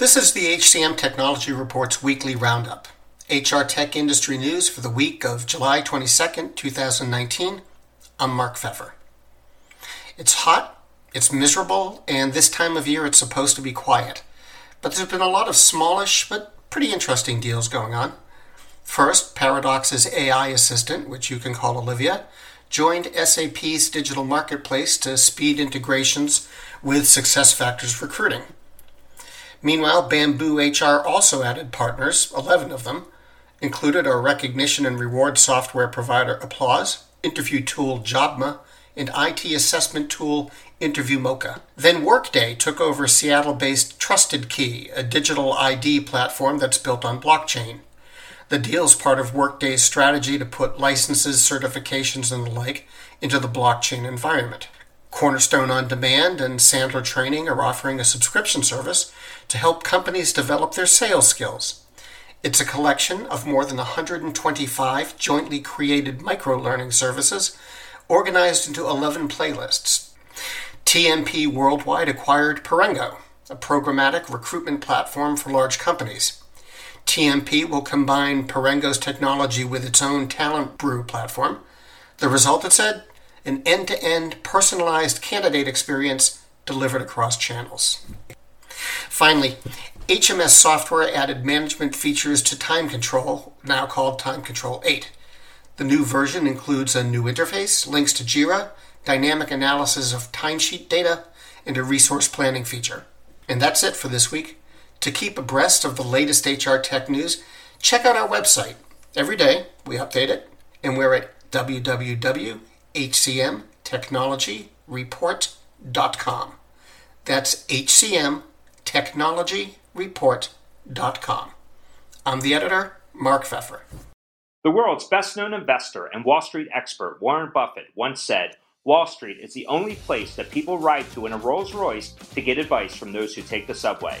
This is the HCM Technology Report's weekly roundup. HR tech industry news for the week of July 22nd, 2019. I'm Mark Pfeffer. It's hot, it's miserable, and this time of year it's supposed to be quiet. But there's been a lot of smallish but pretty interesting deals going on. First, Paradox's AI assistant, which you can call Olivia, joined SAP's digital marketplace to speed integrations with SuccessFactors recruiting. Meanwhile, Bamboo HR also added partners, 11 of them, included our recognition and reward software provider Applauz, interview tool Jobma, and IT assessment tool Interview Mocha. Then Workday took over Seattle based Trusted Key, a digital ID platform that's built on blockchain. The deal is part of Workday's strategy to put licenses, certifications, and the like into the blockchain environment. Cornerstone On Demand and Sandler Training are offering a subscription service to help companies develop their sales skills. It's a collection of more than 125 jointly created micro learning services organized into 11 playlists. TMP Worldwide acquired Perengo, a programmatic recruitment platform for large companies. TMP will combine Perengo's technology with its own Talent Brew platform. The result, it said, an end to end personalized candidate experience delivered across channels. Finally, HMS software added management features to Time Control, now called Time Control 8. The new version includes a new interface, links to Jira, dynamic analysis of timesheet data, and a resource planning feature. And that's it for this week. To keep abreast of the latest HR tech news, check out our website. Every day we update it, and we're at www.hcmtechnologyreport.com. That's hcmtechnologyreport.com. I'm the editor, Mark Pfeffer. The world's best known investor and Wall Street expert, Warren Buffett, once said Wall Street is the only place that people ride to in a Rolls Royce to get advice from those who take the subway.